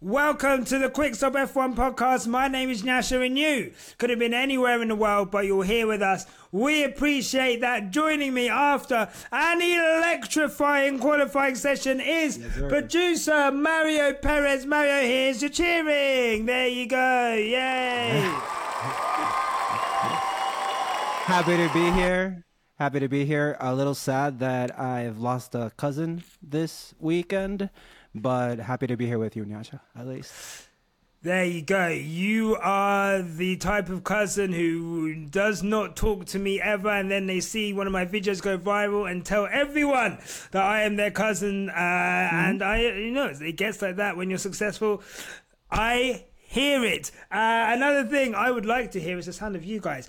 Welcome to the Quick Stop F1 podcast. My name is Nyasha and you could have been anywhere in the world, but you're here with us. We appreciate that. Joining me after an electrifying qualifying session is producer Mario Perez. Mario, here's your cheering. There you go. Yay. Happy to be here. Happy to be here. A little sad that I've lost a cousin this weekend, but happy to be here with you, Nyasha, at least. There you go. You are the type of cousin who does not talk to me ever, and then they see one of my videos go viral and tell everyone that I am their cousin. Uh, And I, you know, it gets like that when you're successful. I hear it. Uh, another thing I would like to hear is the sound of you guys.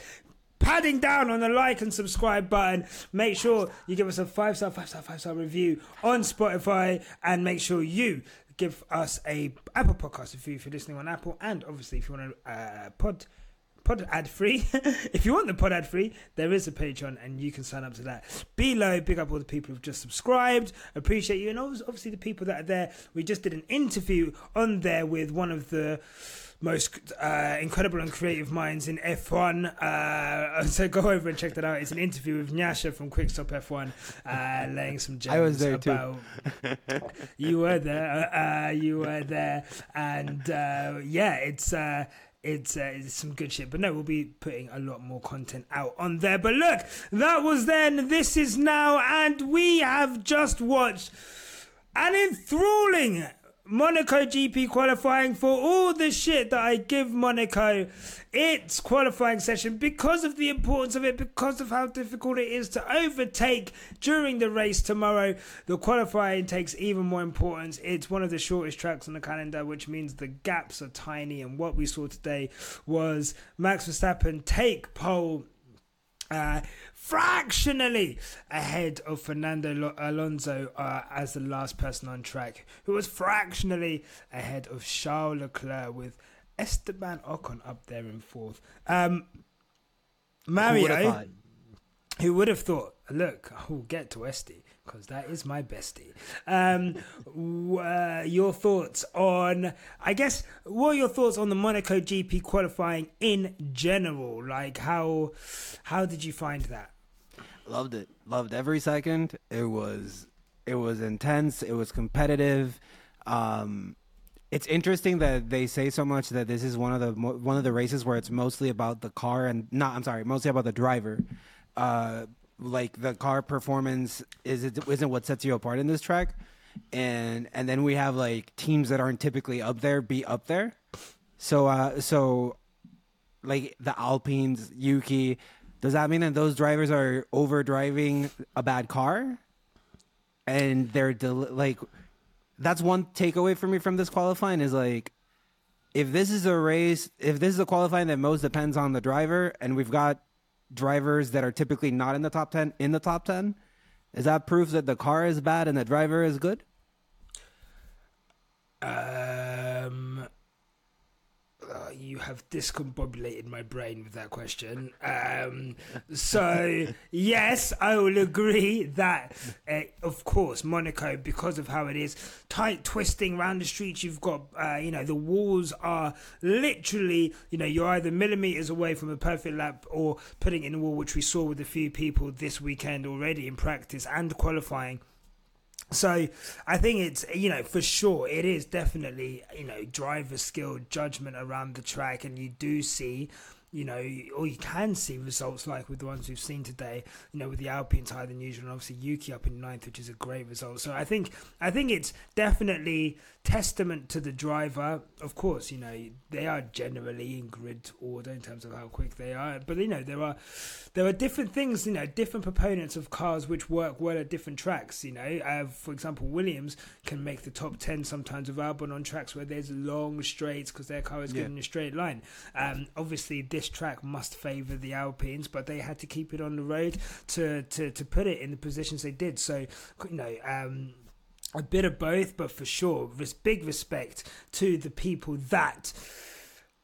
Padding down on the like and subscribe button. Make sure you give us a five star, five star, five star review on Spotify, and make sure you give us a Apple Podcast review if you're listening on Apple, and obviously if you want to uh, pod pod ad free. if you want the pod ad free, there is a Patreon and you can sign up to that. Below, big up all the people who've just subscribed. Appreciate you, and obviously the people that are there. We just did an interview on there with one of the most uh, incredible and creative minds in F1. Uh, so go over and check that out. It's an interview with Nyasha from Quickstop F1, uh, laying some gems I was there too. you were there. Uh, uh, you were there, and uh, yeah, it's. Uh, it's, uh, it's some good shit, but no, we'll be putting a lot more content out on there. But look, that was then, this is now, and we have just watched an enthralling Monaco GP qualifying for all the shit that I give Monaco its qualifying session because of the importance of it, because of how difficult it is to overtake during the race tomorrow. The qualifying takes even more importance. It's one of the shortest tracks on the calendar, which means the gaps are tiny. And what we saw today was Max Verstappen take pole uh, fractionally ahead of Fernando Lo- Alonso uh, as the last person on track, who was fractionally ahead of Charles Leclerc with Esteban Ocon up there in fourth. Um, Mario, Who would've thought? who would have thought? Look, I'll get to Esty because that is my bestie. Um, uh, your thoughts on, I guess, what are your thoughts on the Monaco GP qualifying in general? Like, how how did you find that? Loved it. Loved every second. It was it was intense. It was competitive. Um, it's interesting that they say so much that this is one of the one of the races where it's mostly about the car and not. I'm sorry, mostly about the driver. Uh, like the car performance is it isn't what sets you apart in this track, and and then we have like teams that aren't typically up there be up there. So uh, so like the Alpines, Yuki. Does that mean that those drivers are over driving a bad car? And they're del- like, that's one takeaway for me from this qualifying is like, if this is a race, if this is a qualifying that most depends on the driver, and we've got drivers that are typically not in the top 10 in the top 10, is that proof that the car is bad and the driver is good? Um, uh, you have discombobulated my brain with that question. Um, so yes, I will agree that, uh, of course, Monaco, because of how it is tight, twisting around the streets, you've got, uh, you know, the walls are literally, you know, you're either millimeters away from a perfect lap or putting in the wall, which we saw with a few people this weekend already in practice and qualifying. So I think it's you know for sure it is definitely you know driver skill judgment around the track and you do see you know or you can see results like with the ones we've seen today you know with the Alpines higher than usual and obviously Yuki up in ninth which is a great result. So I think I think it's definitely testament to the driver of course you know they are generally in grid order in terms of how quick they are but you know there are there are different things, you know, different proponents of cars which work well at different tracks. You know, uh, for example, Williams can make the top ten sometimes with Albon on tracks where there's long straights because their car is good Yeah. in a straight line. Um, obviously, this track must favour the Alpines, but they had to keep it on the road to to to put it in the positions they did. So, you know. Um, a bit of both, but for sure, res- big respect to the people that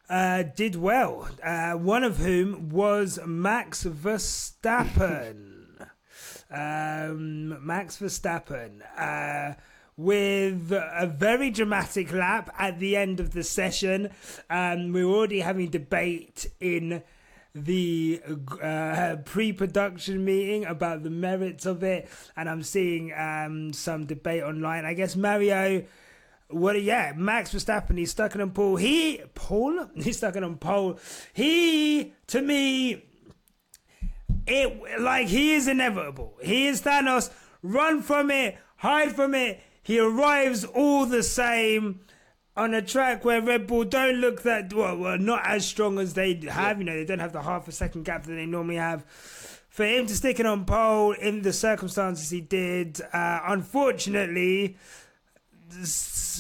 uh, did well. Uh, one of whom was Max Verstappen. um, Max Verstappen. Uh, with a very dramatic lap at the end of the session. Um, we're already having debate in the uh, pre-production meeting about the merits of it, and I'm seeing um, some debate online. I guess Mario. What? Yeah, Max Verstappen. He's stuck in on pole. He pole. He's stuck in on pole. He to me, it like he is inevitable. He is Thanos. Run from it. Hide from it. He arrives all the same on a track where Red Bull don't look that well, well not as strong as they have. You know, they don't have the half a second gap that they normally have. For him to stick it on pole in the circumstances he did, uh, unfortunately,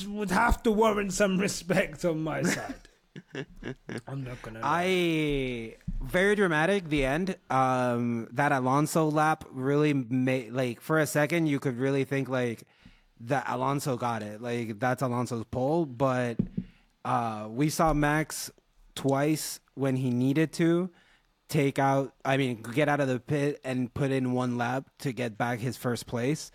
would have to warrant some respect on my side. I'm not gonna. I very dramatic. The end. Um, that Alonso lap really made like for a second you could really think like that Alonso got it. Like that's Alonso's pole, but uh, we saw Max twice when he needed to take out I mean get out of the pit and put in one lap to get back his first place.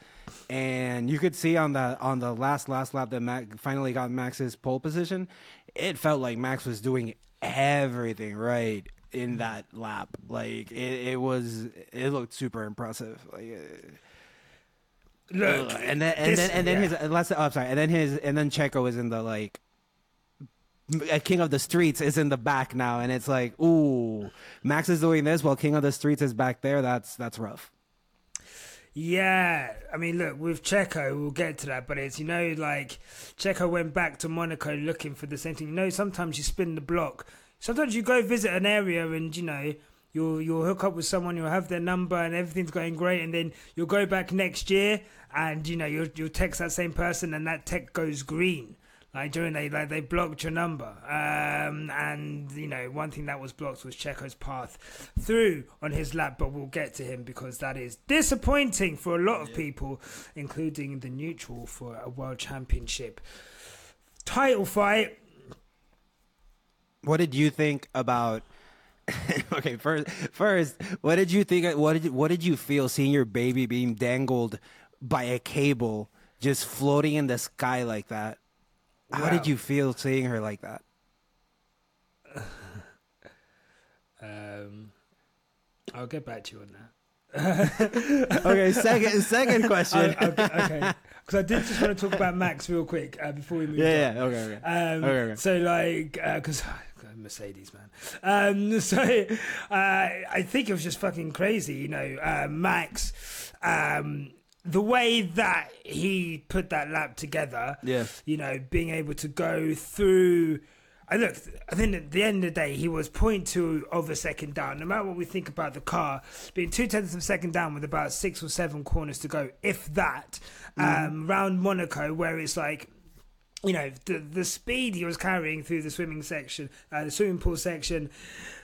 And you could see on the on the last last lap that Max finally got Max's pole position, it felt like Max was doing everything right in that lap. Like it, it was it looked super impressive. Like uh, Look, and then and this- then and then yeah. his unless oh, I'm sorry, and then his and then Checo is in the like uh, King of the Streets is in the back now, and it's like, ooh, Max is doing this while King of the Streets is back there. That's that's rough. Yeah, I mean, look, with Checo, we'll get to that, but it's, you know, like, Checo went back to Monaco looking for the same thing. You know, sometimes you spin the block. Sometimes you go visit an area and, you know, you'll, you'll hook up with someone, you'll have their number and everything's going great, and then you'll go back next year and, you know, you'll, you'll text that same person and that text goes green. Like during they like they blocked your number, um, and you know one thing that was blocked was Checo's path through on his lap. But we'll get to him because that is disappointing for a lot of people, including the neutral for a world championship title fight. What did you think about? okay, first, first, what did you think? What did what did you feel seeing your baby being dangled by a cable, just floating in the sky like that? How Wow. did you feel seeing her like that? Um, I'll get back to you on that. Okay, second second question. Oh, okay, okay. Because I did just want to talk about Max real quick uh, before we move. on. yeah, yeah, okay, okay. Um, Okay, okay. So like, because Mercedes man. Um, so uh, I think it was just fucking crazy, you know. Uh, Max, um, the way that he put that lap together, Yeah. you know, being able to go through. I look. I think at the end of the day, he was point two of a second down. No matter what we think about the car, being two tenths of a second down with about six or seven corners to go, if that, um, round Monaco, where it's like you know the the speed he was carrying through the swimming section, uh, the swimming pool section,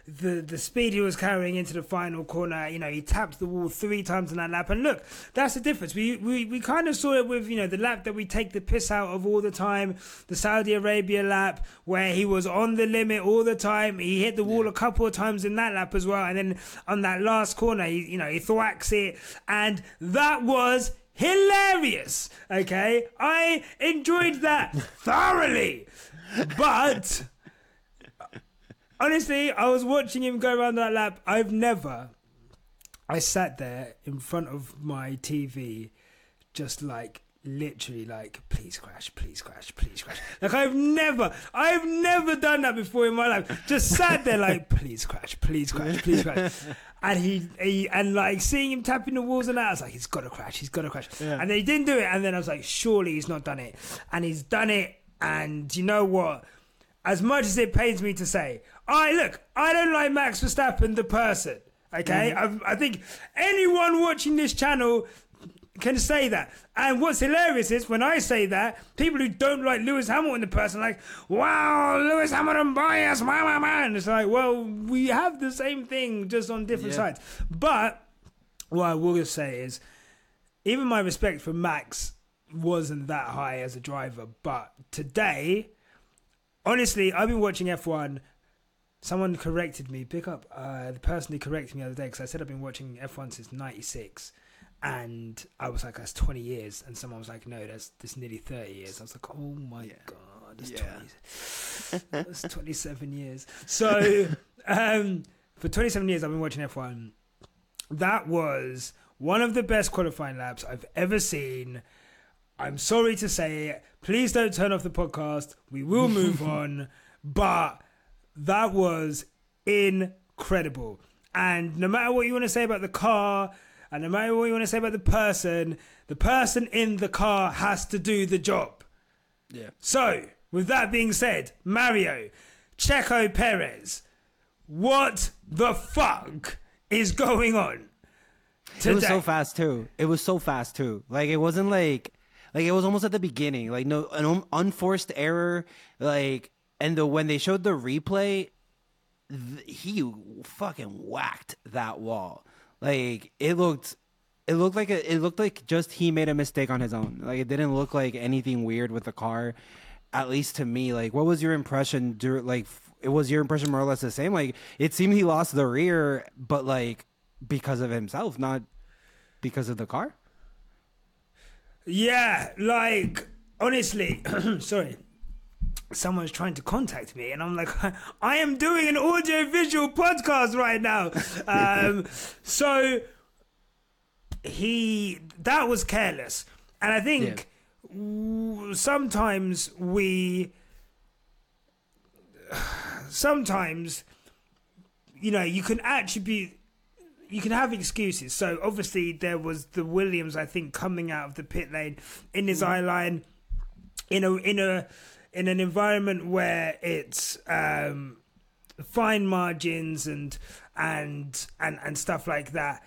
the the speed he was carrying into the final corner. You know he tapped the wall three times in that lap, and look, that's the difference. We we we kind of saw it with you know the lap that we take the piss out of all the time, the Saudi Arabia lap where he was on the limit all the time. He hit the wall a couple of times in that lap as well, and then on that last corner, he, you know he thwacks it, and that was hilarious. Okay, I enjoyed that thoroughly, but honestly, I was watching him go around that lap. I've never. I sat there in front of my TV, just like literally like please crash please crash please crash like i've never i've never done that before in my life just sat there like please crash please crash please crash and he, he and like seeing him tapping the walls and that i was like he's gotta crash he's gotta crash Yeah. and then he didn't do it and then i was like surely he's not done it and he's done it and you know what as much as it pains me to say, I look, I don't like Max Verstappen the person. Okay, mm-hmm. I, I think anyone watching this channel can say that. And what's hilarious is when I say that, people who don't like Lewis Hamilton the person like, "Wow, Lewis Hamilton bias, man, man, man." It's like, well, we have the same thing, just on different Yeah. sides. But what I will say is, even my respect for Max wasn't that high as a driver. But today, honestly, I've been watching F1. Someone corrected me. Pick up uh, the person who corrected me the other day because I said I've been watching F1 since '96, and I was like, "That's twenty years," and someone was like, "No, that's that's nearly thirty years." I was like, "Oh my Yeah. god, that's Yeah. 20, that's twenty-seven years." So, um, for twenty-seven years, I've been watching F one. That was one of the best qualifying laps I've ever seen. I'm sorry to say it. Please don't turn off the podcast. We will move on. But that was incredible. And no matter what you want to say about the car, and no matter what you want to say about the person, the person in the car has to do the job. Yeah. So, with that being said, Mario, Checo Perez, what the fuck is going on? It was so fast too. It was so fast too. Like it wasn't like like it was almost at the beginning. Like no an un- unforced error. Like and the when they showed the replay, he fucking whacked that wall. Like it looked. It looked like a, it looked like just he made a mistake on his own. Like it didn't look like anything weird with the car, at least to me. Like what was your impression? Dur- like it was your impression more or less the same. Like it seemed he lost the rear, but like because of himself, not because of the car. Yeah, like honestly, sorry. Someone's trying to contact me, and I'm like, I am doing an audio-visual podcast right now. Um, so he that was careless, and I think w- sometimes we, sometimes, you know, you can attribute you can have excuses. So obviously there was the Williams, I think, coming out of the pit lane in his eye line, in a in a in an environment where it's um, fine margins and and and and stuff like that.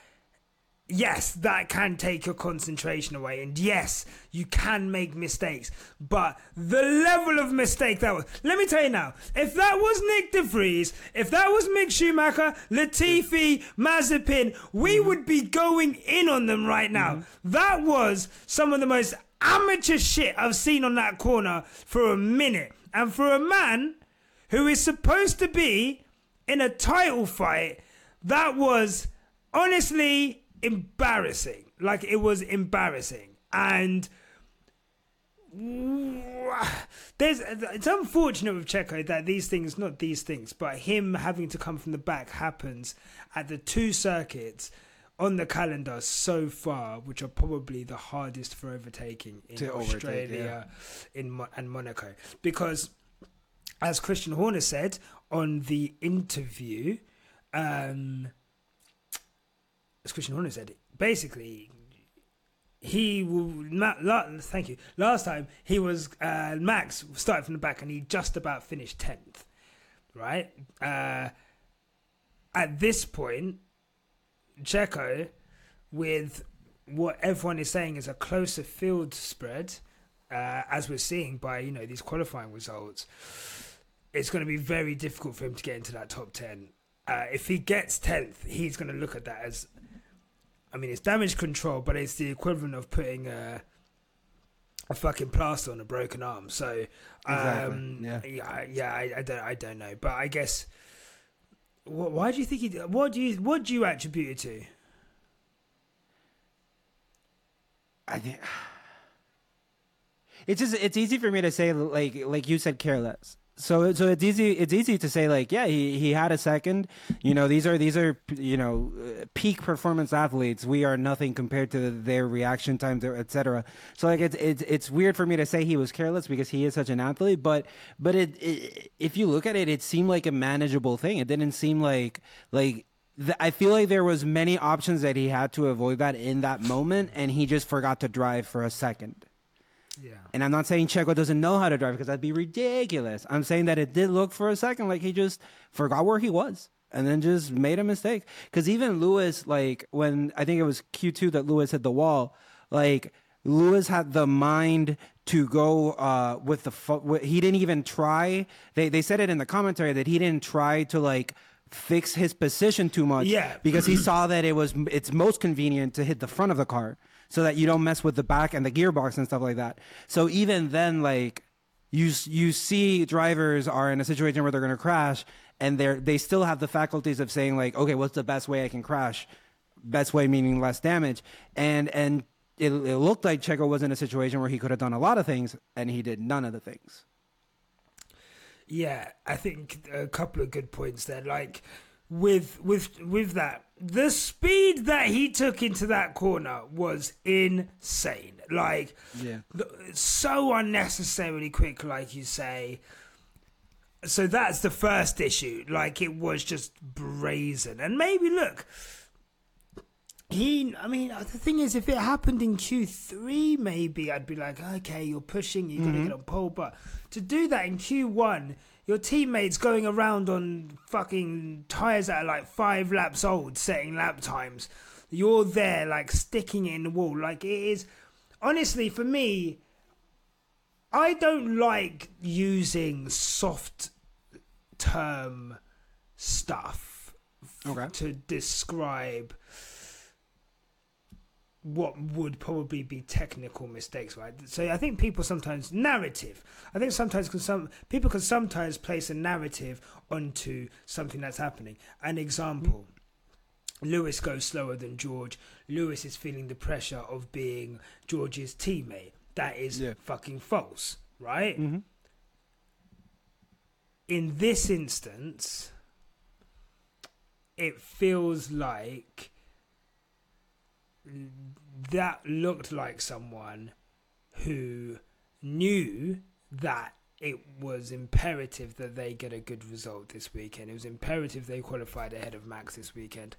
Yes, that can take your concentration away, and yes, you can make mistakes. But the level of mistake that was, let me tell you now, if that was Nyck De Vries, if that was Mick Schumacher, Latifi, Mazepin, we would be going in on them right now. That was some of the most amateur shit I've seen on that corner for a minute. And for a man who is supposed to be in a title fight, that was honestly embarrassing. Like it was embarrassing. And there's it's unfortunate with Checo that these things, not these things, but him having to come from the back happens at the two circuits on the calendar so far, which are probably the hardest for overtaking in To overtake, Australia, in Mo- and Monaco, because as Christian Horner said on the interview, um, as Christian Horner said, basically he will. Ma- la- thank you. Last time he was uh, Max started from the back and he just about finished tenth, right? Uh, at this point, Checo, with what everyone is saying is a closer field spread, uh, as we're seeing by you know these qualifying results, it's going to be very difficult for him to get into that top ten. Uh, if he gets tenth, he's going to look at that as, I mean, it's damage control, but it's the equivalent of putting a, a fucking plaster on a broken arm. So, Exactly, um, yeah. yeah, yeah, I, I don't, I don't know, but I guess. Wh- Why do you think he? What do you? What do you attribute it to? I think it's just it's easy for me to say like like you said careless. So so it's easy it's easy to say like yeah he he had a second. You know these are these are you know peak performance athletes. We are nothing compared to their reaction times etc. So like it's it's it's weird for me to say he was careless because he is such an athlete. But but it, it if you look at it, it seemed like a manageable thing. It didn't seem like like I feel like there was many options that he had to avoid that in that moment, and he just forgot to drive for a second. Yeah. And I'm not saying Checo doesn't know how to drive because that'd be ridiculous. I'm saying that it did look for a second like he just forgot where he was and then just made a mistake. Because even Lewis, like when I think it was Q2 that Lewis hit the wall, like Lewis had the mind to go uh, with the fo- he didn't even try. They they said it in the commentary that he didn't try to like fix his position too much Yeah. because he saw that it was it's most convenient to hit the front of the car so that you don't mess with the back and the gearbox and stuff like that. So even then, like you you see drivers are in a situation where they're going to crash and they're they still have the faculties of saying like, okay, what's the best way I can crash best way meaning less damage, and and it, it looked like Checo was in a situation where he could have done a lot of things, and he did none of the things. Yeah, I think a couple of good points there. Like with with with that, the speed that he took into that corner was insane. Like, Yeah. so unnecessarily quick, like you say. So that's the first issue. Like it was just brazen, and maybe look. He, I mean, uh, the thing is, if it happened in Q three, maybe I'd be like, okay, you're pushing, you're gonna mm-hmm. get on pole. But to do that in Q one, your teammates going around on fucking tires that are like five laps old, setting lap times. You're there, like sticking it in the wall. Like it is, honestly, for me, I don't like using soft term stuff Okay. to describe what would probably be technical mistakes, right? So I think people sometimes narrative. I think sometimes can some people can sometimes place a narrative onto something that's happening. An example. Lewis goes slower than George. Lewis is feeling the pressure of being George's teammate. That is Yeah. fucking false, right? Mm-hmm. In this instance, it feels like that looked like someone who knew that it was imperative that they get a good result this weekend. It was imperative they qualified ahead of Max this weekend.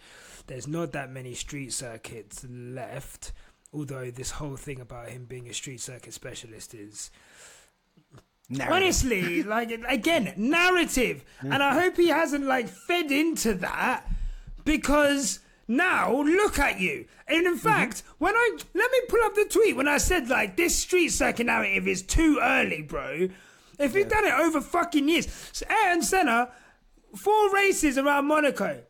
There's not that many street circuits left, although this whole thing about him being a street circuit specialist is honestly like again narrative and i mm. hope he hasn't like fed into that because now look at you. And in mm-hmm. fact when i let me pull up the tweet when i said like this street circuit narrative is too early bro. If he'd done it over fucking years. So Ayrton Senna four races around monaco.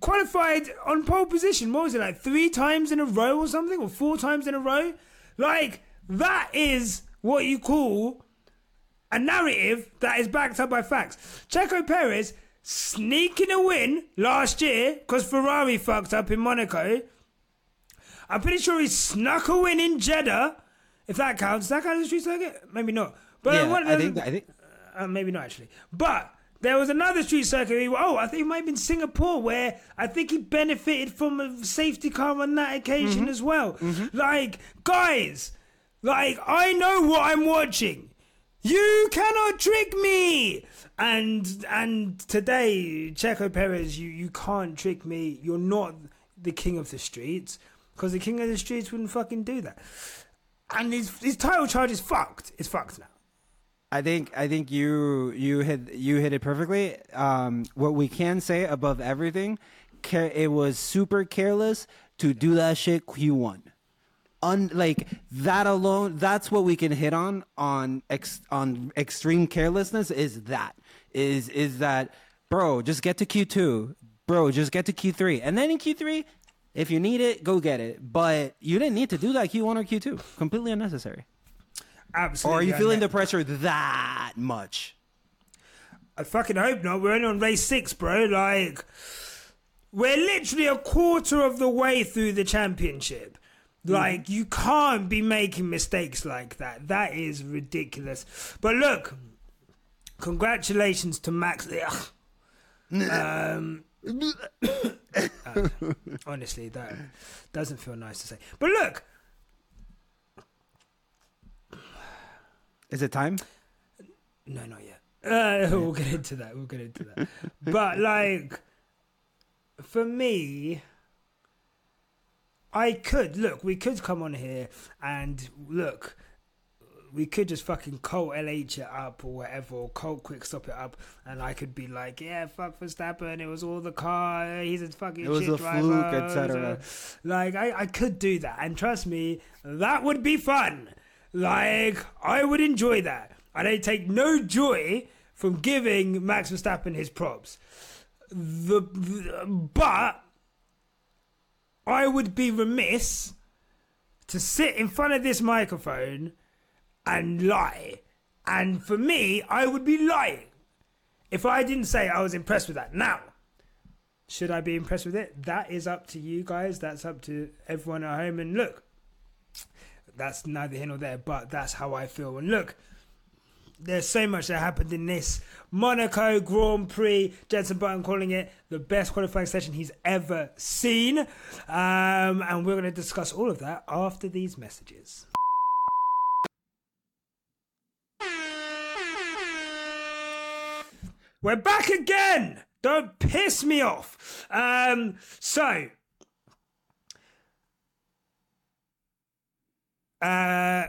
Qualified on pole position what was it like three times in a row or something? Or four times in a row? Like that is what you call a narrative that is backed up by facts. Checo Perez sneaking a win last year because Ferrari fucked up in Monaco. I'm pretty sure he snuck a win in Jeddah. If that counts, Does that count as a street circuit? Maybe not. But yeah, what- I think I think uh, maybe not actually. But there was another street circuit. He, oh, I think it might have been Singapore where I think he benefited from a safety car on that occasion Mm-hmm. as well. Like, guys, like I know what I'm watching. You cannot trick me. And and today, Checo Perez, you you can't trick me. You're not the king of the streets because the king of the streets wouldn't fucking do that. And his his title charge is fucked. It's fucked now. I think I think you you hit you hit it perfectly. Um, what we can say above everything, it was super careless to do that shit Q one. Un, like that alone, that's what we can hit on on ex, on extreme carelessness. Is that is is that bro? Just get to Q two, bro. Just get to Q three, and then in Q three, if you need it, go get it. But you didn't need to do that Q one or Q two. Completely unnecessary. Absolutely. Or are you feeling the pressure that much? I fucking hope not. We're only on race six, bro. Like, we're literally a quarter of the way through the championship. Hmm. Like, you can't be making mistakes like that. That is ridiculous. But look, congratulations to Max. Um, uh, honestly, that doesn't feel nice to say. But look, Is it time? No, not yet. Uh, we'll get into that. We'll get into that. but like, for me, I could look. We could come on here and look. We could just fucking Colt LH it up or whatever, or Colt quick stop it up, and I could be like, "Yeah, fuck Verstappen. It was all the car. He's a fucking It was shit a driver." fluke, etc.. Like, I, I could do that, and trust me, that would be fun. Like, I would enjoy that. I take no joy from giving Max Verstappen his props. The, the but I would be remiss to sit in front of this microphone and lie. And for me, I would be lying if I didn't say I was impressed with that. Now, Should I be impressed with it? That is up to you guys. That's up to everyone at home. And look, that's neither here nor there, but that's how I feel. And look, there's so much that happened in this Monaco Grand Prix. Jenson Button calling it the best qualifying session he's ever seen. Um, and we're going to discuss all of that after these messages. We're back again. Don't piss me off. Um, so, uh,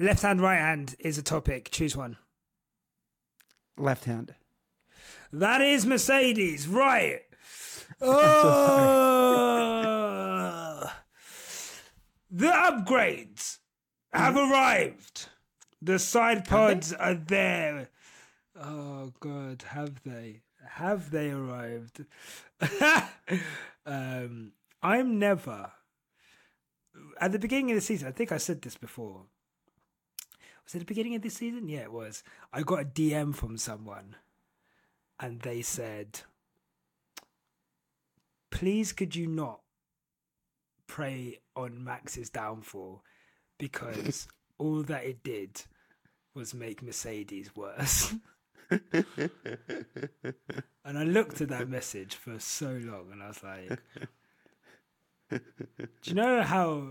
left hand, right hand is a topic. Choose one. Left hand. That is Mercedes, right? Oh, the upgrades have arrived. The side pods are there. Oh God, have they? Have they arrived? um, I'm never. At the beginning of the season, I think I said this before. Was it the beginning of this season? Yeah, it was. I got a DM from someone, and they said, "Please, could you not pray on Max's downfall, because all that it did was make Mercedes worse." and I looked at that message for so long, and I was like, "Do you know how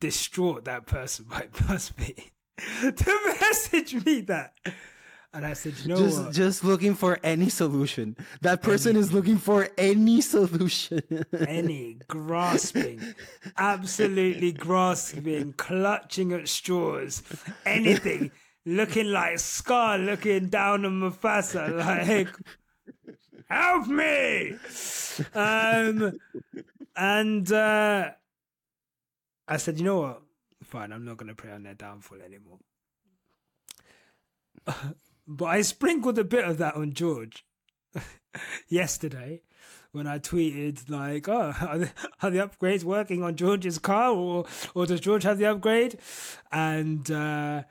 distraught that person might must be to message me that?" And I said, "You know just what? just looking for any solution. That person is looking for any solution. Any grasping, absolutely grasping, clutching at straws, anything." Looking like Scar looking down on Mufasa, like, help me! Um, and uh, I said, you know what? Fine, I'm not going to pray on their downfall anymore. but I sprinkled a bit of that on George yesterday when I tweeted like, "Oh, are the, are the upgrades working on George's car, or or does George have the upgrade?" And uh,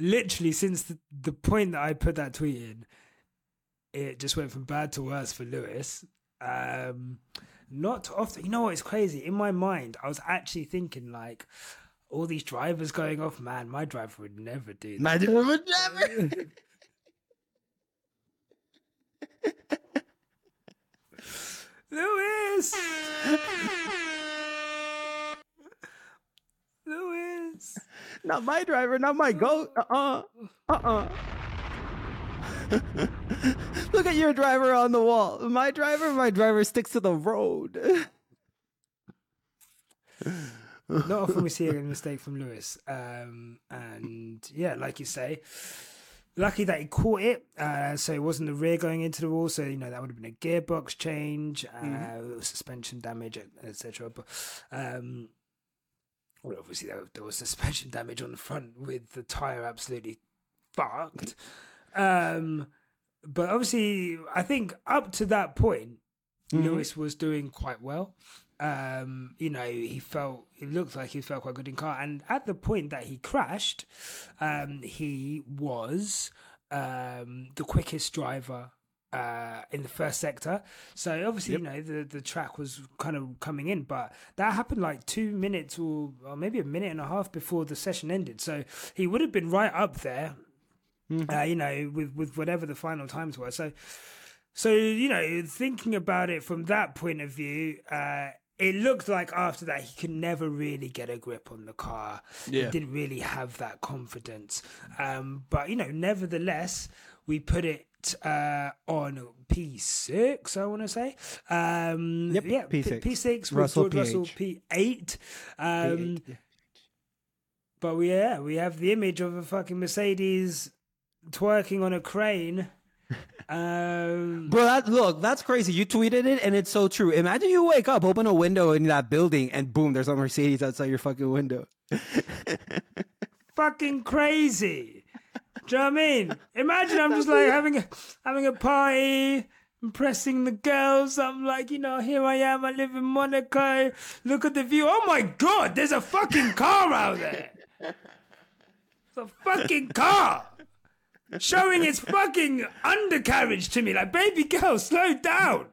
literally, since the, the point that I put that tweet in, it just went from bad to worse for Lewis. Um, not often, you know what? It's crazy. In my mind, I was actually thinking like, all these drivers going off. Man, my driver would never do that. My driver would never. Lewis. Lewis. Not my driver, not my goat. Uh uh. Uh uh. Look at your driver on the wall. My driver, my driver sticks to the road. Not often we see a mistake from Lewis. Um, and yeah, like you say, lucky that he caught it. Uh, so it wasn't the rear going into the wall. So, you know, that would have been a gearbox change, uh, suspension damage, etc. But, um, well, obviously, there, there was suspension damage on the front with the tyre absolutely fucked. Um, but obviously, I think up to that point, Lewis was doing quite well. Um, you know, he felt it looked like he felt quite good in car, and at the point that he crashed, um, he was um, the quickest driver uh, in the first sector. So obviously, you know, the the track was kind of coming in, but that happened like two minutes or, or maybe a minute and a half before the session ended. So he would have been right up there, uh, you know, with with whatever the final times were. So. So you know, thinking about it from that point of view, uh, it looked like after that he could never really get a grip on the car. Yeah. He didn't really have that confidence. Um, but you know, nevertheless, we put it uh, on P6. I want to say, um, Yep, yeah, P- P6. P6 with Russell George Russell PH. P8. Um, but we yeah, we have the image of a fucking Mercedes twerking on a crane. Um, Bro, that, look, that's crazy. You tweeted it, and it's so true. Imagine you wake up, open a window in that building, and boom, there's a Mercedes outside your fucking window. fucking crazy. Do you know what I mean? Imagine I'm just like having a having a party, impressing the girls. I'm like, you know, here I am. I live in Monaco. Look at the view. Oh my god, there's a fucking car out there. It's a fucking car. showing its fucking undercarriage to me. Like, baby girl, slow down.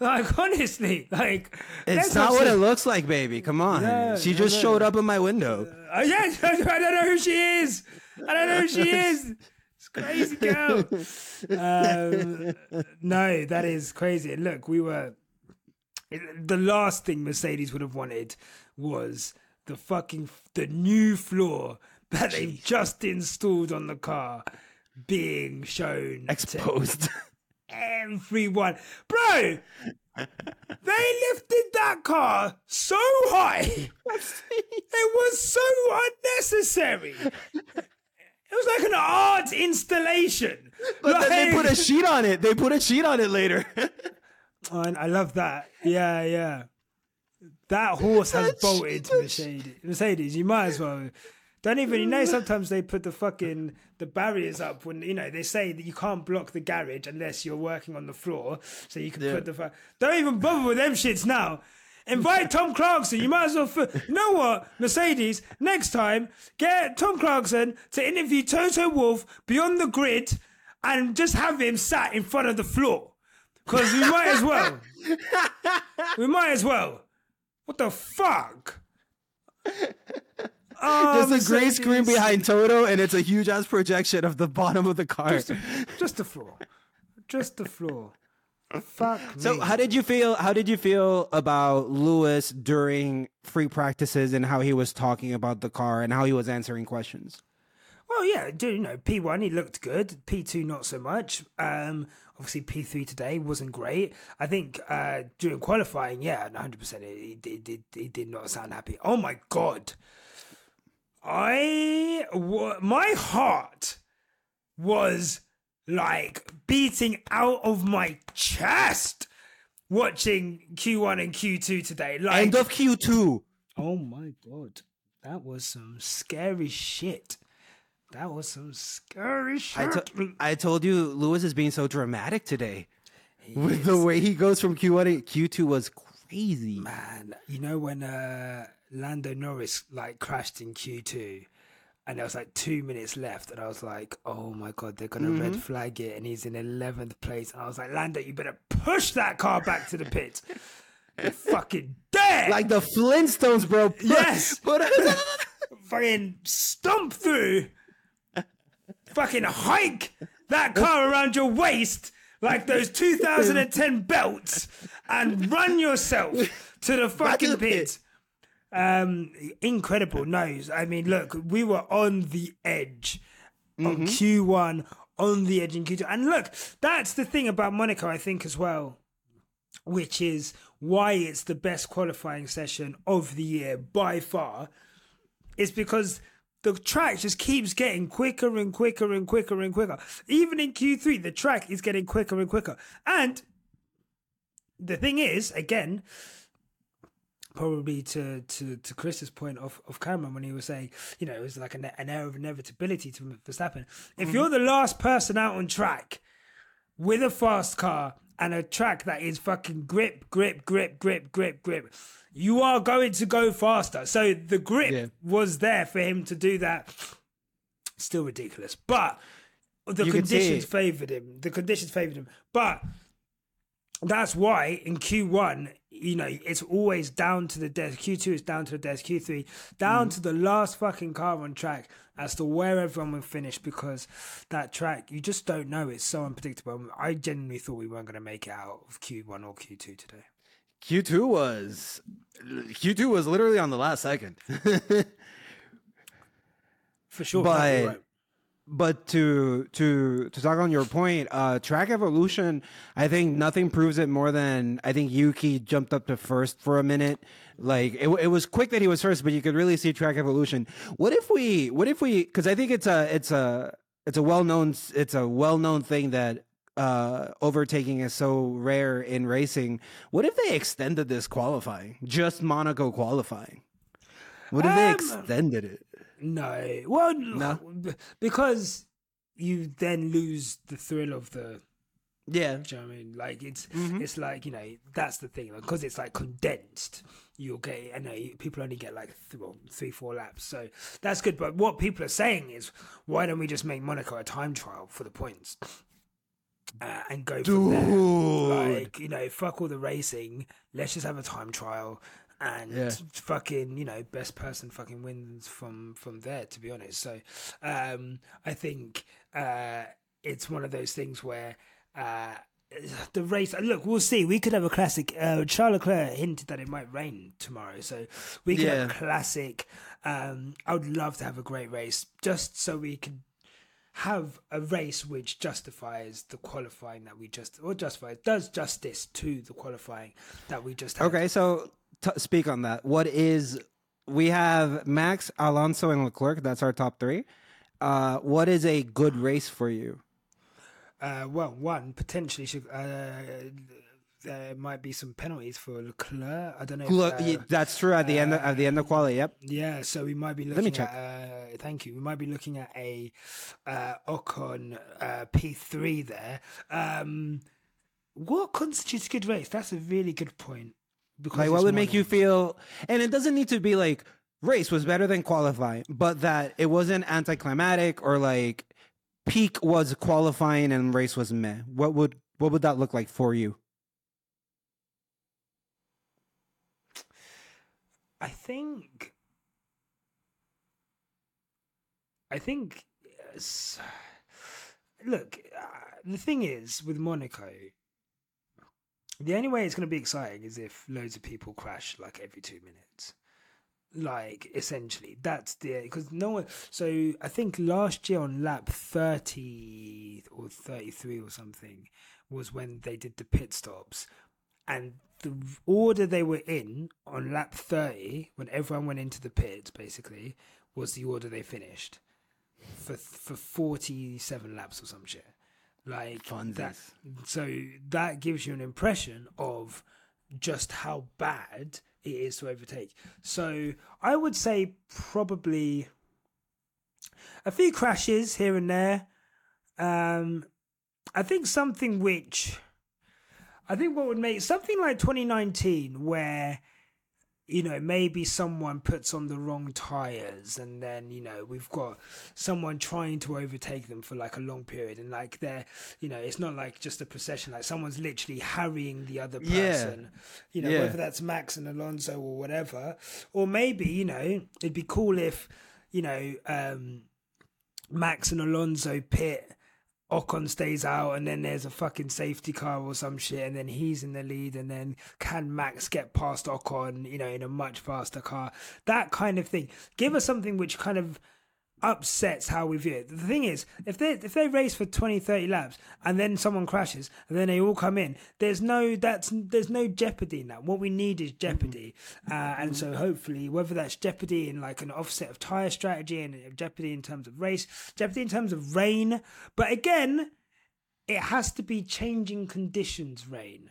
Like, honestly, like It's not what it looks like, baby. Come on. Yeah, she just showed up in my window. Uh, yeah, I don't know who she is. I don't know who she is. It's crazy girl. Um, no, that is crazy. And look, we were. The last thing Mercedes would have wanted was the fucking the new floor that they've just installed on the car being shown to Exposed. everyone. Bro, they lifted that car so high. It was so unnecessary. It was like an art installation. but then they put a sheet on it. They put a sheet on it later. Oh, I love that. Yeah, yeah. That horse has That bolted Mercedes. Mercedes, you might as well. Don't even you know sometimes they put the fucking the barriers up when you know they say that you can't block the garage unless you're working on the floor, so you can Yeah. put the. Fu- Don't even bother with them shits now. Invite Tom Clarkson. You might as well. Fu- you know what, Mercedes? Next time, get Tom Clarkson to interview Toto Wolff beyond the grid, and just have him sat in front of the floor. Because we might as well. we might as well. What the fuck? Oh, There's a grey screen behind Toto, and it's a huge ass projection of the bottom of the car. Just the floor. Just the floor. Fuck So me. how did you feel? How did you feel about Lewis during free practices and how he was talking about the car and how he was answering questions? Well, yeah, do you know P one? He looked good. P two, not so much. Um, obviously P three today wasn't great. I think uh, during qualifying, yeah, one hundred percent, he did. He, did not sound happy. Oh my god, I wa- my heart was like beating out of my chest watching Q one and Q two today. Like, End of Q two. Oh my god, that was some scary shit. That was some scary I, shit. to- I told you Lewis is being so dramatic today. With the way he goes from Q1 to Q2 was crazy. Man, you know when uh, Lando Norris like crashed in Q two, and there was like two minutes left, and I was like, "Oh my god, they're gonna red mm-hmm. flag it," and he's in eleventh place. And I was like, "Lando, you better push that car back to the pit." You fucking dare! Like the Flintstones, bro. Put- Yes. Put fucking stomp through, fucking hike that car around your waist like those 2010 belts and run yourself to the fucking the pit. pit. Um, incredible. No, I mean, look, we were on the edge on Q1, on the edge in Q2. And look, that's the thing about Monaco, I think, as well which is why it's the best qualifying session of the year by far, is because the track just keeps getting quicker and quicker and quicker and quicker. Even in Q3, the track is getting quicker and quicker. And the thing is, again, probably to to to Chris's point of of Cameron when he was saying, you know, it was like an, an air of inevitability to Verstappen. If you're the last person out on track with a fast car and a track that is fucking grip, grip, grip, grip, grip, grip, you are going to go faster. So the grip Yeah. was there for him to do that. Still ridiculous, but the You conditions favoured him. The conditions favoured him, but that's why in Q1, you know, it's always down to the death. Q2 is down to the death. Q3 down Mm. to the last fucking car on track as to where everyone will finish because that track, you just don't know. It's so unpredictable. I genuinely thought we weren't going to make it out of Q1 or Q2 today. Q2 was Q2 was literally on the last second. For sure. But-. But to to to talk on your point, uh track evolution, I think nothing proves it more than I think Yuki jumped up to first for a minute. Like it, it was quick that he was first, but you could really see track evolution. What if we what if we cuz I think it's a it's a it's a well-known it's a well-known thing that uh overtaking is so rare in racing. What if they extended this qualifying? Just Monaco qualifying. What if they Um, extended it? No. Well, No? because you then lose the thrill of the Yeah. Do you know what I mean? Like it's Mhm. it's like you know that's the thing because it's like condensed. You'll get I know people only get like th- well, three four laps, so that's good. But what people are saying is, why don't we just make Monaco a time trial for the points uh, and go from there? Like you know, fuck all the racing. Let's just have a time trial. And Yeah. fucking, you know, best person fucking wins from from there. To be honest, so um, I think uh, it's one of those things where uh, the race. Look, we'll see. We could have a classic. Uh, Charles Leclerc hinted that it might rain tomorrow, so we could have a classic. Um, I would love to have a great race, just so we could have a race which justifies the qualifying that we just or justifies does justice to the qualifying that we just had. Okay, so t- speak on that. What is we have Max, Alonso, and Leclerc. That's our top three. Uh, what is a good race for you? Uh, well, one potentially should. Uh, there might be some penalties for Leclerc. I don't know. if, uh, that's true. At the end, of, at the end of quality. Yep. Yeah, so we might be Let me check. at. Uh, thank you. We might be looking at a uh, Ocon uh, P3 there. Um, what constitutes a good race? That's a really good point. Because Like, what would make you feel? And it doesn't need to be like race was better than qualifying, but that it wasn't anticlimactic or like peak was qualifying and race was meh. What would what would that look like for you? I think. I think. yes. Look, uh, the thing is with Monaco, the only way it's going to be exciting is if loads of people crash like every two minutes. Like essentially, that's the because no one. So I think last year on lap thirty or thirty three or something was when they did the pit stops, and the order they were in on lap 30 when everyone went into the pits basically was the order they finished for for 47 laps or some shit like that Funsies. so that gives you an impression of just how bad it is to overtake so i would say probably a few crashes here and there um i think something which I think what would make something like 2019, where you know maybe someone puts on the wrong tires, and then you know we've got someone trying to overtake them for like a long period, and like they're you know it's not like just a procession, like someone's literally harrying the other person, Yeah. You know Yeah. whether that's Max and Alonso or whatever, or maybe you know it'd be cool if you know um, Max and Alonso pit. Ocon stays out, and then there's a fucking safety car or some shit, and then he's in the lead, and then can Max get past Ocon, you know, in a much faster car? That kind of thing. Give us something which kind of upsets how we view it. The thing is, if they if they race for 20, 30 laps and then someone crashes and then they all come in, there's no that's there's no jeopardy in that. What we need is jeopardy, uh, and so hopefully whether that's jeopardy in like an offset of tire strategy and jeopardy in terms of race, jeopardy in terms of rain, but again, it has to be changing conditions rain,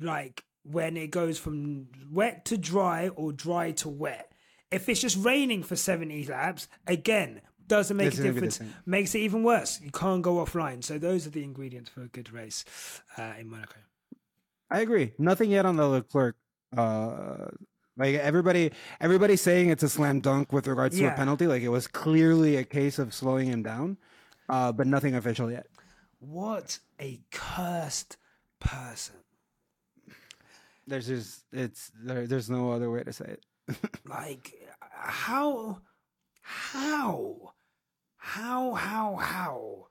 like when it goes from wet to dry or dry to wet. If it's just raining for 70 laps, again, doesn't make a gonna be the difference. Makes it even worse. You can't go offline. So those are the ingredients for a good race uh, in Monaco. I agree. Nothing yet on the Leclerc. Uh, like everybody, everybody's saying it's a slam dunk with regards to a penalty. Like it was clearly a case of slowing him down, uh, but nothing official yet. What a cursed person. There's just it's there, there's no other way to say it. Like, how, how, how, how, how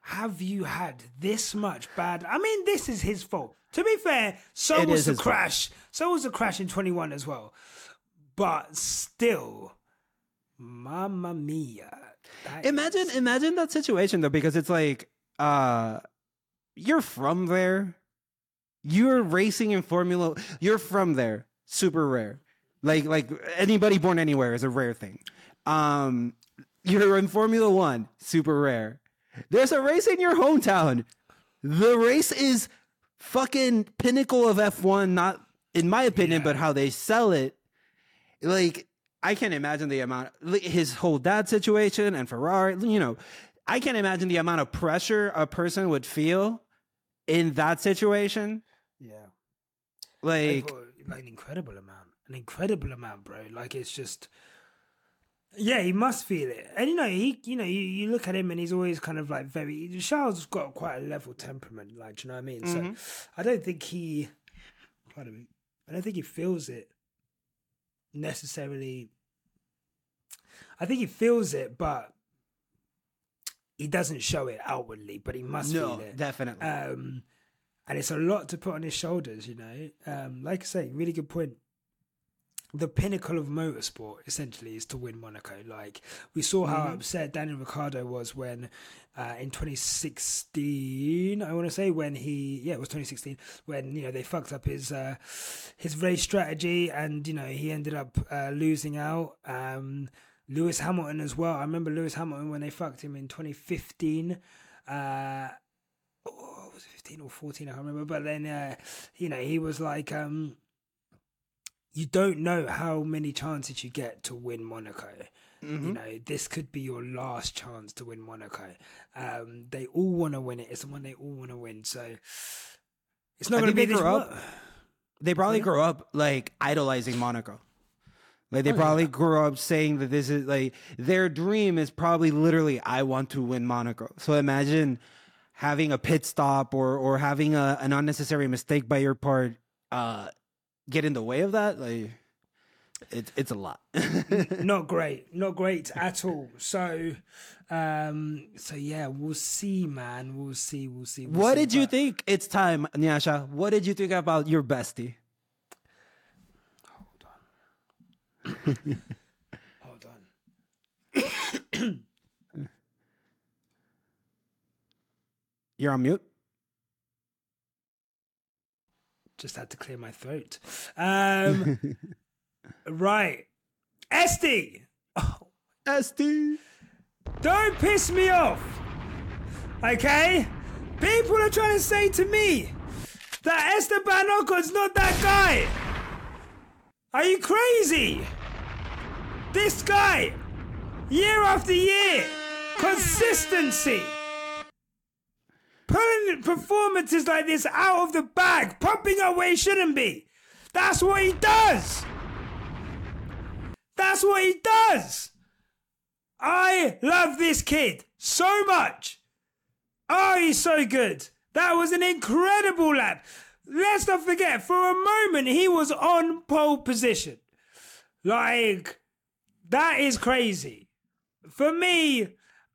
have you had this much bad? I mean, this is his fault. To be fair, so It was the his fault. crash. So was the crash in 21 as well. But still, mamma mia. Imagine is- imagine that situation though, because it's like uh you're from there. You're racing in Formula you're from there. Super rare. Like like anybody born anywhere is a rare thing. Um you're in Formula One, super rare. There's a race in your hometown. The race is fucking pinnacle of F1, not in my opinion, but how they sell it like I can't imagine the amount his whole dad situation and Ferrari, you know, I can't imagine the amount of pressure a person would feel in that situation, Yeah. like like, like an incredible amount, an incredible amount, bro. Like it's just, yeah, he must feel it, and you know, he, you know, you, you look at him and he's always kind of like very. Charles has got quite a level temperament, like, do you know what I mean? Mhm. So I don't think he, pardon me, I don't think he feels it necessarily. I think he feels it, but he doesn't show it outwardly. But he must no, feel it. definitely. Um, and it's a lot to put on his shoulders, you know. Um, like I say, really good point. The pinnacle of motorsport essentially is to win Monaco. Like we saw how Mhm. upset Daniel Ricciardo was when, uh, in 2016, I want to say when he, yeah, it was 2016 when you know they fucked up his uh, his race strategy and you know he ended up uh, losing out. Um, Lewis Hamilton as well. I remember Lewis Hamilton when they fucked him in 2015. Uh, oh, was it 15 or 14? I can't remember. But then, uh, you know, he was like, um, you don't know how many chances you get to win Monaco. You Mhm. know, this could be your last chance to win Monaco. Um, they all want to win it. It's the one they all want to win. So it's not going to be this. up- They probably Yeah. grew up like idolizing Monaco. Like they Oh, probably yeah. grew up saying that this is like their dream is probably literally I want to win Monaco. So imagine having a pit stop or or having a, an unnecessary mistake by your part uh get in the way of that. Like it's it's a lot. not great, not great at all. So, um, so yeah, we'll see, man. We'll see. We'll see. We'll what see. did you think? It's time, Nyasha. What did you think about your bestie? Hold on. Hold on. You're on mute. Just had to clear my throat. Um, right, Estie. Oh, Estie. don't piss me off. Okay, people are trying to say to me that Esteban Ocon's not that guy. Are you crazy? This guy, year after year, consistency. Pulling performances like this out of the bag, popping up where he shouldn't be. That's what he does. That's what he does. I love this kid so much. Oh, he's so good. That was an incredible lap. Let's not forget, for a moment, he was on pole position. Like, that is crazy. For me,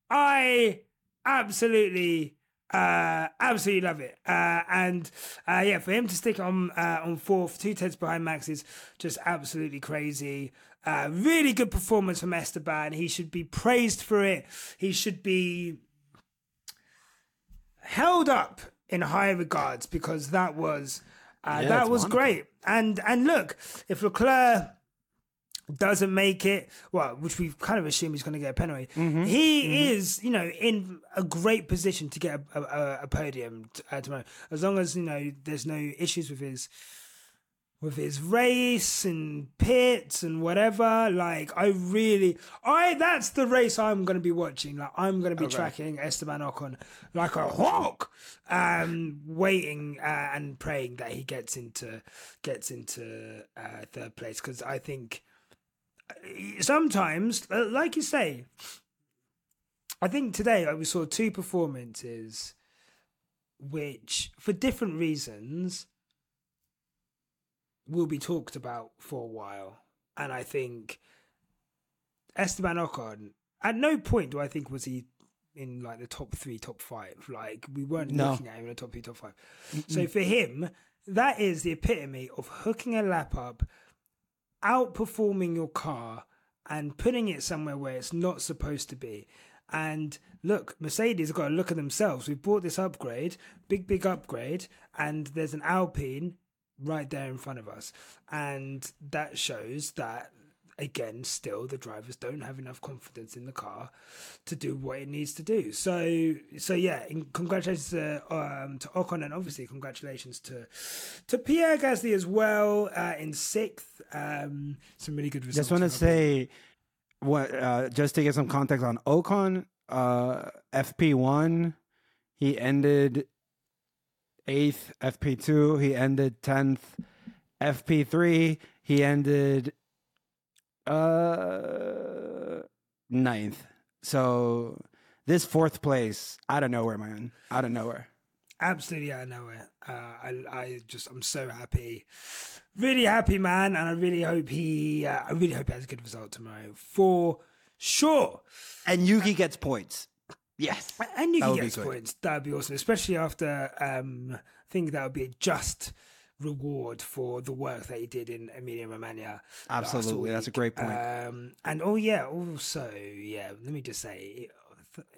I absolutely, uh, absolutely love it. Uh, and uh, yeah, for him to stick on uh, on fourth, two tenths behind Max is just absolutely crazy. Uh, really good performance from Esteban. He should be praised for it. He should be held up in high regards because that was uh, Yeah, that was wonderful. great. And and look, if Leclerc doesn't make it, well, which we've kind of assume he's going to get a penalty, Mm-hmm. he is, you know, in a great position to get a, a, a podium t- uh, tomorrow, as long as you know there's no issues with his with his race and pits and whatever. Like, I really, I that's the race I'm going to be watching. Like, I'm going to be Okay. tracking Esteban Ocon like a hawk, um, waiting uh, and praying that he gets into gets into uh, third place because I think sometimes, uh, like you say, I think today we saw two performances which, for different reasons, will be talked about for a while. And I think Esteban Ocon, at no point do I think was he in like the top three, top five. Like we weren't No. looking at him in the top three, top five. So for him, that is the epitome of hooking a lap up, outperforming your car, and putting it somewhere where it's not supposed to be. And look, Mercedes have got to look at themselves. We've bought this upgrade, big, big upgrade, and there's an Alpine right there in front of us. And that shows that, again, still the drivers don't have enough confidence in the car to do what it needs to do. So, so yeah, congratulations to, um, to Ocon, and obviously congratulations to to Pierre Gasly as well uh, in sixth. Um, some really good results. Just want to say, what uh, just to get some context on Ocon, uh, FP one, he ended eighth. FP two, he ended tenth. FP three, he ended uh ninth. So this fourth place, out of nowhere, man, out of nowhere. Absolutely out of nowhere. Uh, I, I just, I'm so happy, really happy, man, and I really hope he, uh, I really hope he has a good result tomorrow for sure. And Yuki gets points. Yes, And you That can get be his good. points. That'd be awesome, especially after um, I think that would be a just reward for the work that he did in Emilia Romagna. Absolutely, that's a great point. Um, and oh yeah, also yeah, let me just say.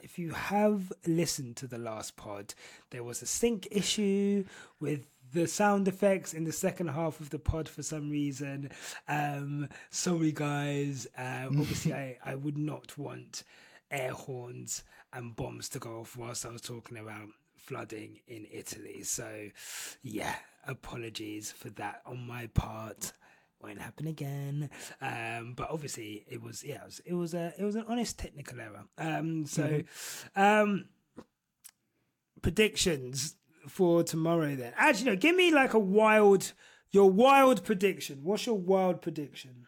If you have listened to the last pod, there was a sync issue with the sound effects in the second half of the pod for some reason. Um, sorry, guys. Um, obviously, I, I would not want air horns and bombs to go off whilst I was talking about flooding in Italy. So, yeah, apologies for that on my part. Won't happen again. Um, but obviously, it was yeah, it was it was a it was an honest technical error. Um, so, um, predictions for tomorrow then. Actually, no, give me like a wild your wild prediction. What's your wild prediction?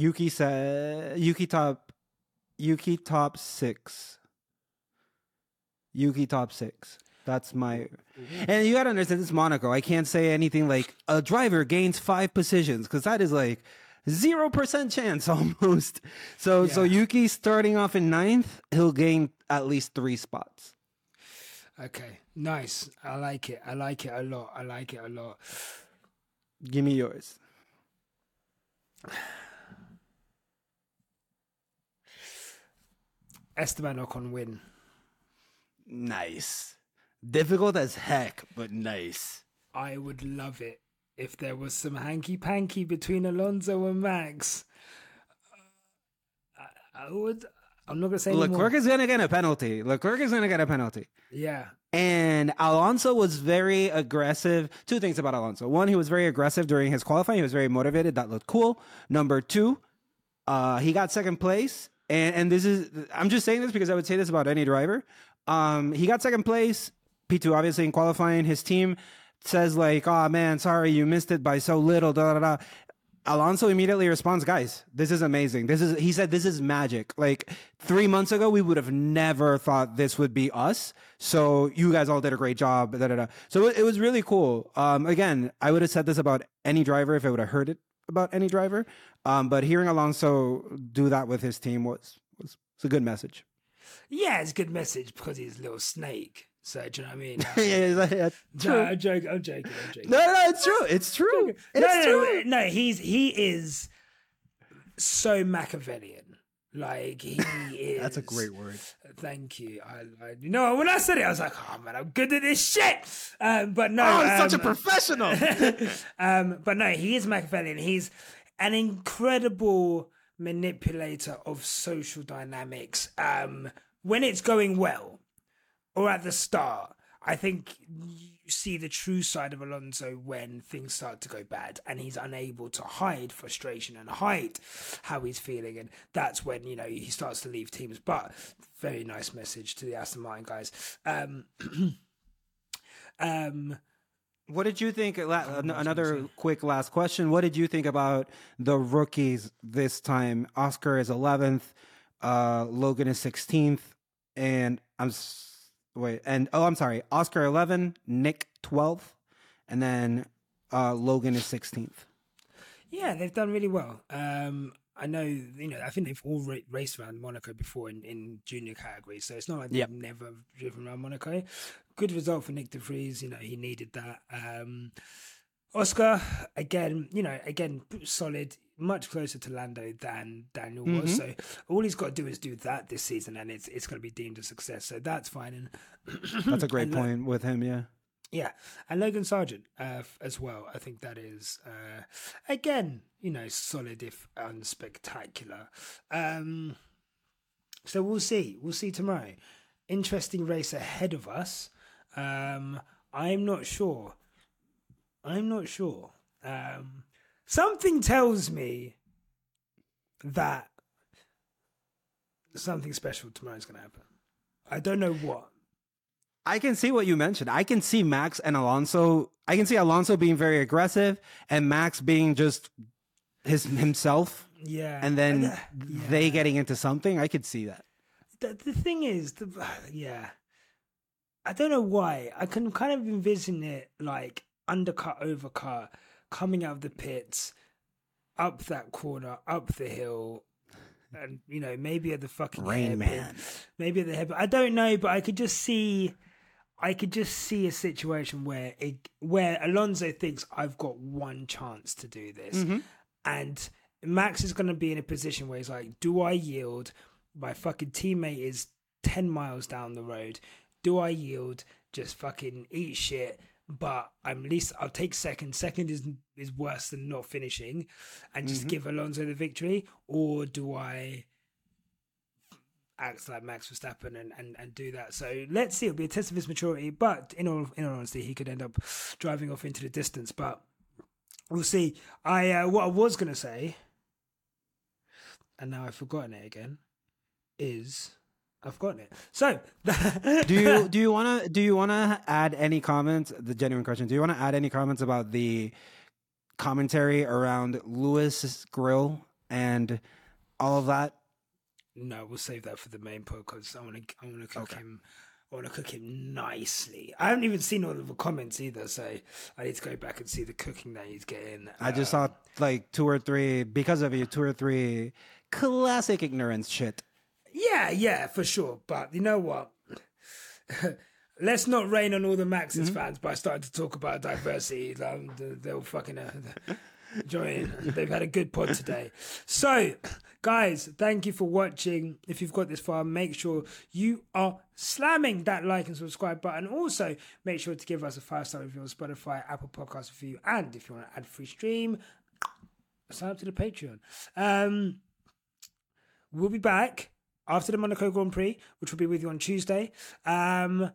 Yuki said Yuki top Yuki top six. Yuki top six. That's my mm-hmm. and you gotta understand this Monaco. I can't say anything like a driver gains five positions because that is like zero percent chance almost. So so Yuki starting off in ninth, he'll gain at least three spots. Okay, nice. I like it. I like it a lot. I like it a lot. Give me yours. Esteban Ocon win. Nice. Difficult as heck, but nice. I would love it if there was some hanky panky between Alonso and Max. I, I would. I'm not gonna say. Leclerc is gonna get a penalty. Leclerc is gonna get a penalty. Yeah, And Alonso was very aggressive. Two things about Alonso. One, he was very aggressive during his qualifying. He was very motivated. That looked cool. Number two, uh, he got second place. And, and this is, I'm just saying this because I would say this about any driver. Um, he got second place. P2, obviously, in qualifying. His team says, like, oh man, sorry, you missed it by so little. Da, da, da. Alonso immediately responds, guys, this is amazing. This is, he said, this is magic. Like three months ago, we would have never thought this would be us. So you guys all did a great job. Da, da, da. So it, was really cool. Um, again, I would have said this about any driver if I would have heard it about any driver. Um, but hearing Alonso do that with his team was, was, was a good message. yeah, it's a good message because he's a little snake. So do you know what I mean? yeah, it's like, yeah, no. I'm joking. I'm joking. I'm joking. No, no, it's true. It's true. It no, no, true. no, no, he's he is so Machiavellian. Like he is. That's a great word. Thank you. I, I, you know, when I said it, I was like, "Oh man, I'm good at this shit." Um, but no, Oh, such a um, professional. um, but no, he is Machiavellian. He's an incredible manipulator of social dynamics. Um, when it's going well, or at the start, I think see the true side of Alonso when things start to go bad, and he's unable to hide frustration and hide how he's feeling, and that's when you know he starts to leave teams. But very nice message to the Aston Martin guys. Um, um, What did you think? la- Another quick last question. What did you think about the rookies this time? Oscar is 11th, uh, Logan is 16th, and I'm wait, and oh, I'm sorry, Oscar 11, Nyck 12th, and then uh, Logan is 16th. Yeah, they've done really well. Um, I know, you know, I think they've all ra- raced around Monaco before in, in junior categories, so it's not like Yep. they've never driven around Monaco. Good result for Nyck De Vries. You know, he needed that. Um, Oscar, again, you know, again, solid, much closer to Lando than Daniel was. So all he's got to do is do that this season, and it's it's going to be deemed a success. So that's fine. And That's a great And point with him. Yeah. yeah, and Logan Sargent uh, as well. I think that is uh, again, you know, solid if unspectacular. Um, so we'll see. We'll see tomorrow. Interesting race ahead of us. Um, I'm not sure. I'm not sure. Um, something tells me that something special tomorrow's going to happen. I don't know what. I can see what you mentioned. I can see Max and Alonso. I can see Alonso being very aggressive and Max being just his himself. Yeah, And then Uh, yeah. they getting into something. I could see that. the, the thing is, the, yeah, I don't know why. I can kind of envision it like undercut, overcut, coming out of the pits, up that corner, up the hill, and you know maybe at the fucking Rain hairpin, Man. maybe at the head. I don't know, but I could just see. I could just see a situation where it, where Alonso thinks I've got one chance to do this, Mm-hmm. and Max is going to be in a position where he's like, "Do I yield? My fucking teammate is ten miles down the road. Do I yield? Just fucking eat shit." But I'm least I'll take second. Second is is worse than not finishing, and just give Alonso the victory, or do I act like Max Verstappen and, and, and do that. So let's see. It'll be a test of his maturity. But in all in all honesty, he could end up driving off into the distance. But we'll see. I uh, what I was gonna say, and now I've forgotten it again, is I've forgotten it. So Do you do you want to do you want to add any comments? The genuine question. Do you want to add any comments about the commentary around Lewis Grill and all of that? No, we'll save that for the main podcast. I want to. I want to cook him. I want to cook him nicely. I haven't even seen all of the comments either, so I need to go back and see the cooking that he's getting. I just Uh, saw like two or three because of you, two or three classic ignorance shit. Yeah, yeah, for sure. But you know what? Let's not rain on all the Max's fans by starting to talk about diversity. Um, they- they'll fucking uh, join. They've had a good pod today. So, guys, thank you for watching. If you've got this far, make sure you are slamming that like and subscribe button. Also, make sure to give us a five star review on Spotify, Apple Podcast review, and if you want to ad free stream, sign up to the Patreon. Um, we'll be back after the Monaco Grand Prix, which will be with you on Tuesday. Um,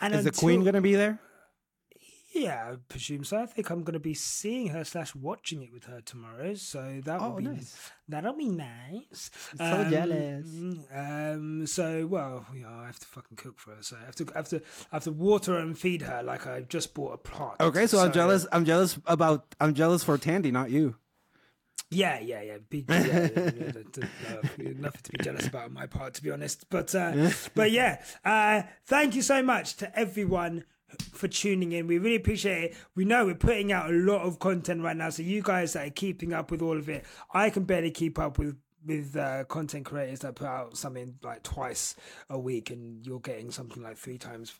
and Is the queen gonna be there? Yeah, I presume so. I think I'm going to be seeing her slash watching it with her tomorrow. So that will Oh, be nice. that'll be nice. So jealous. Um. So well, you know, I have to fucking cook for her. So I have to I have to I have to water and feed her like I just bought a plant. Okay, so, I'm jealous. I'm jealous about. I'm jealous for Thandie, not you. Yeah, yeah, yeah. Be, yeah, yeah, yeah, yeah, uh, nothing to be jealous about on my part, to be honest. But uh, but yeah, uh, thank you so much to everyone for tuning in. We really appreciate it. We know we're putting out a lot of content right now, so you guys that are keeping up with all of it, I can barely keep up with with uh, content creators that put out something like twice a week, and you're getting something like three times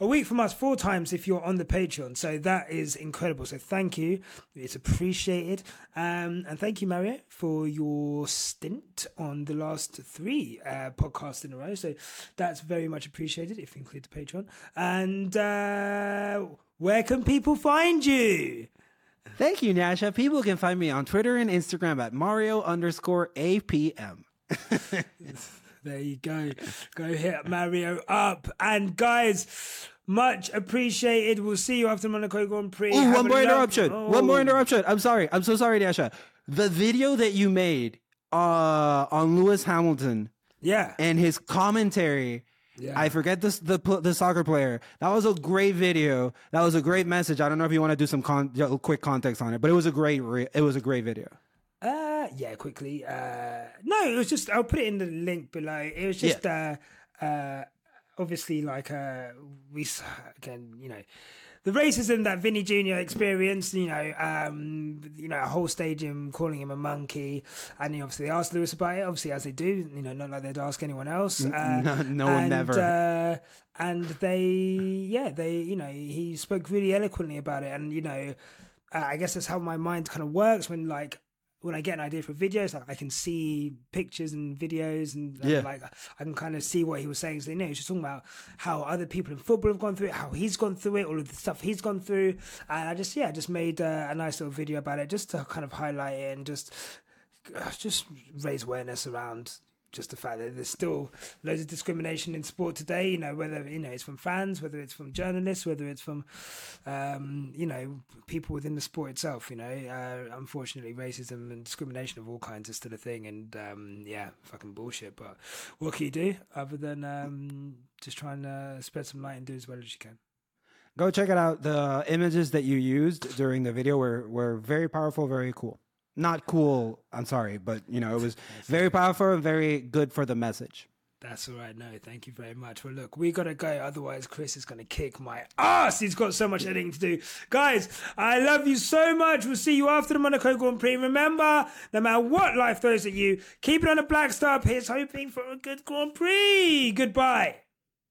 a week from us, four times if you're on the Patreon. So that is incredible. So thank you. It's appreciated. Um, and thank you, Mario, for your stint on the last three uh, podcasts in a row. So that's very much appreciated if you include the Patreon. And uh, where can people find you? Thank you, Nyasha. People can find me on Twitter and Instagram at Mario underscore APM. There you go. Go hit Mario up. And guys, much appreciated. We'll see you after Monaco Grand Prix. Ooh, one more interruption. One more Oh. interruption. I'm sorry. I'm so sorry, Nyasha. The video that you made uh, on Lewis Hamilton Yeah. and his commentary. Yeah. I forget this the the soccer player. That was a great video. That was a great message. I don't know if you want to do some con- quick context on it, but it was a great re- it was a great video. Uh, yeah, quickly. Uh, no, it was just. I'll put it in the link below. It was just. Uh, uh, obviously, like uh, we again, you know, the racism that Vini Junior experienced. You know, um, you know, a whole stadium calling him a monkey, and he obviously they asked Lewis about it. Obviously, as they do. You know, not like they'd ask anyone else. Uh, no- no one and, never. Uh, and they, yeah, they, you know, he spoke really eloquently about it, and you know, uh, I guess that's how my mind kind of works when like when I get an idea for videos, like I can see pictures and videos, and, and, Yeah. like I can kind of see what he was saying. So you know, he's just talking about how other people in football have gone through it, how he's gone through it, all of the stuff he's gone through, and I just yeah, I just made uh, a nice little video about it, just to kind of highlight it and just uh, just raise awareness around just the fact that there's still loads of discrimination in sport today. You know, whether you know it's from fans, whether it's from journalists, whether it's from um, you know people within the sport itself. You know, uh, unfortunately, racism and discrimination of all kinds is still a thing, and um, yeah, fucking bullshit. But what can you do other than um, just trying uh, spread some light and do as well as you can? Go check it out. The images that you used during the video were were very powerful, very cool not cool. I'm sorry, but you know, it was very powerful and very good for the message. That's all right. No, thank you very much. Well, look, we gotta go. Otherwise, Chris is gonna kick my ass. He's got so much editing to do. Guys, I love you so much. We'll see you after the Monaco Grand Prix. Remember, no matter what life throws at you, keep it on a black star pitch, hoping for a good Grand Prix. Goodbye.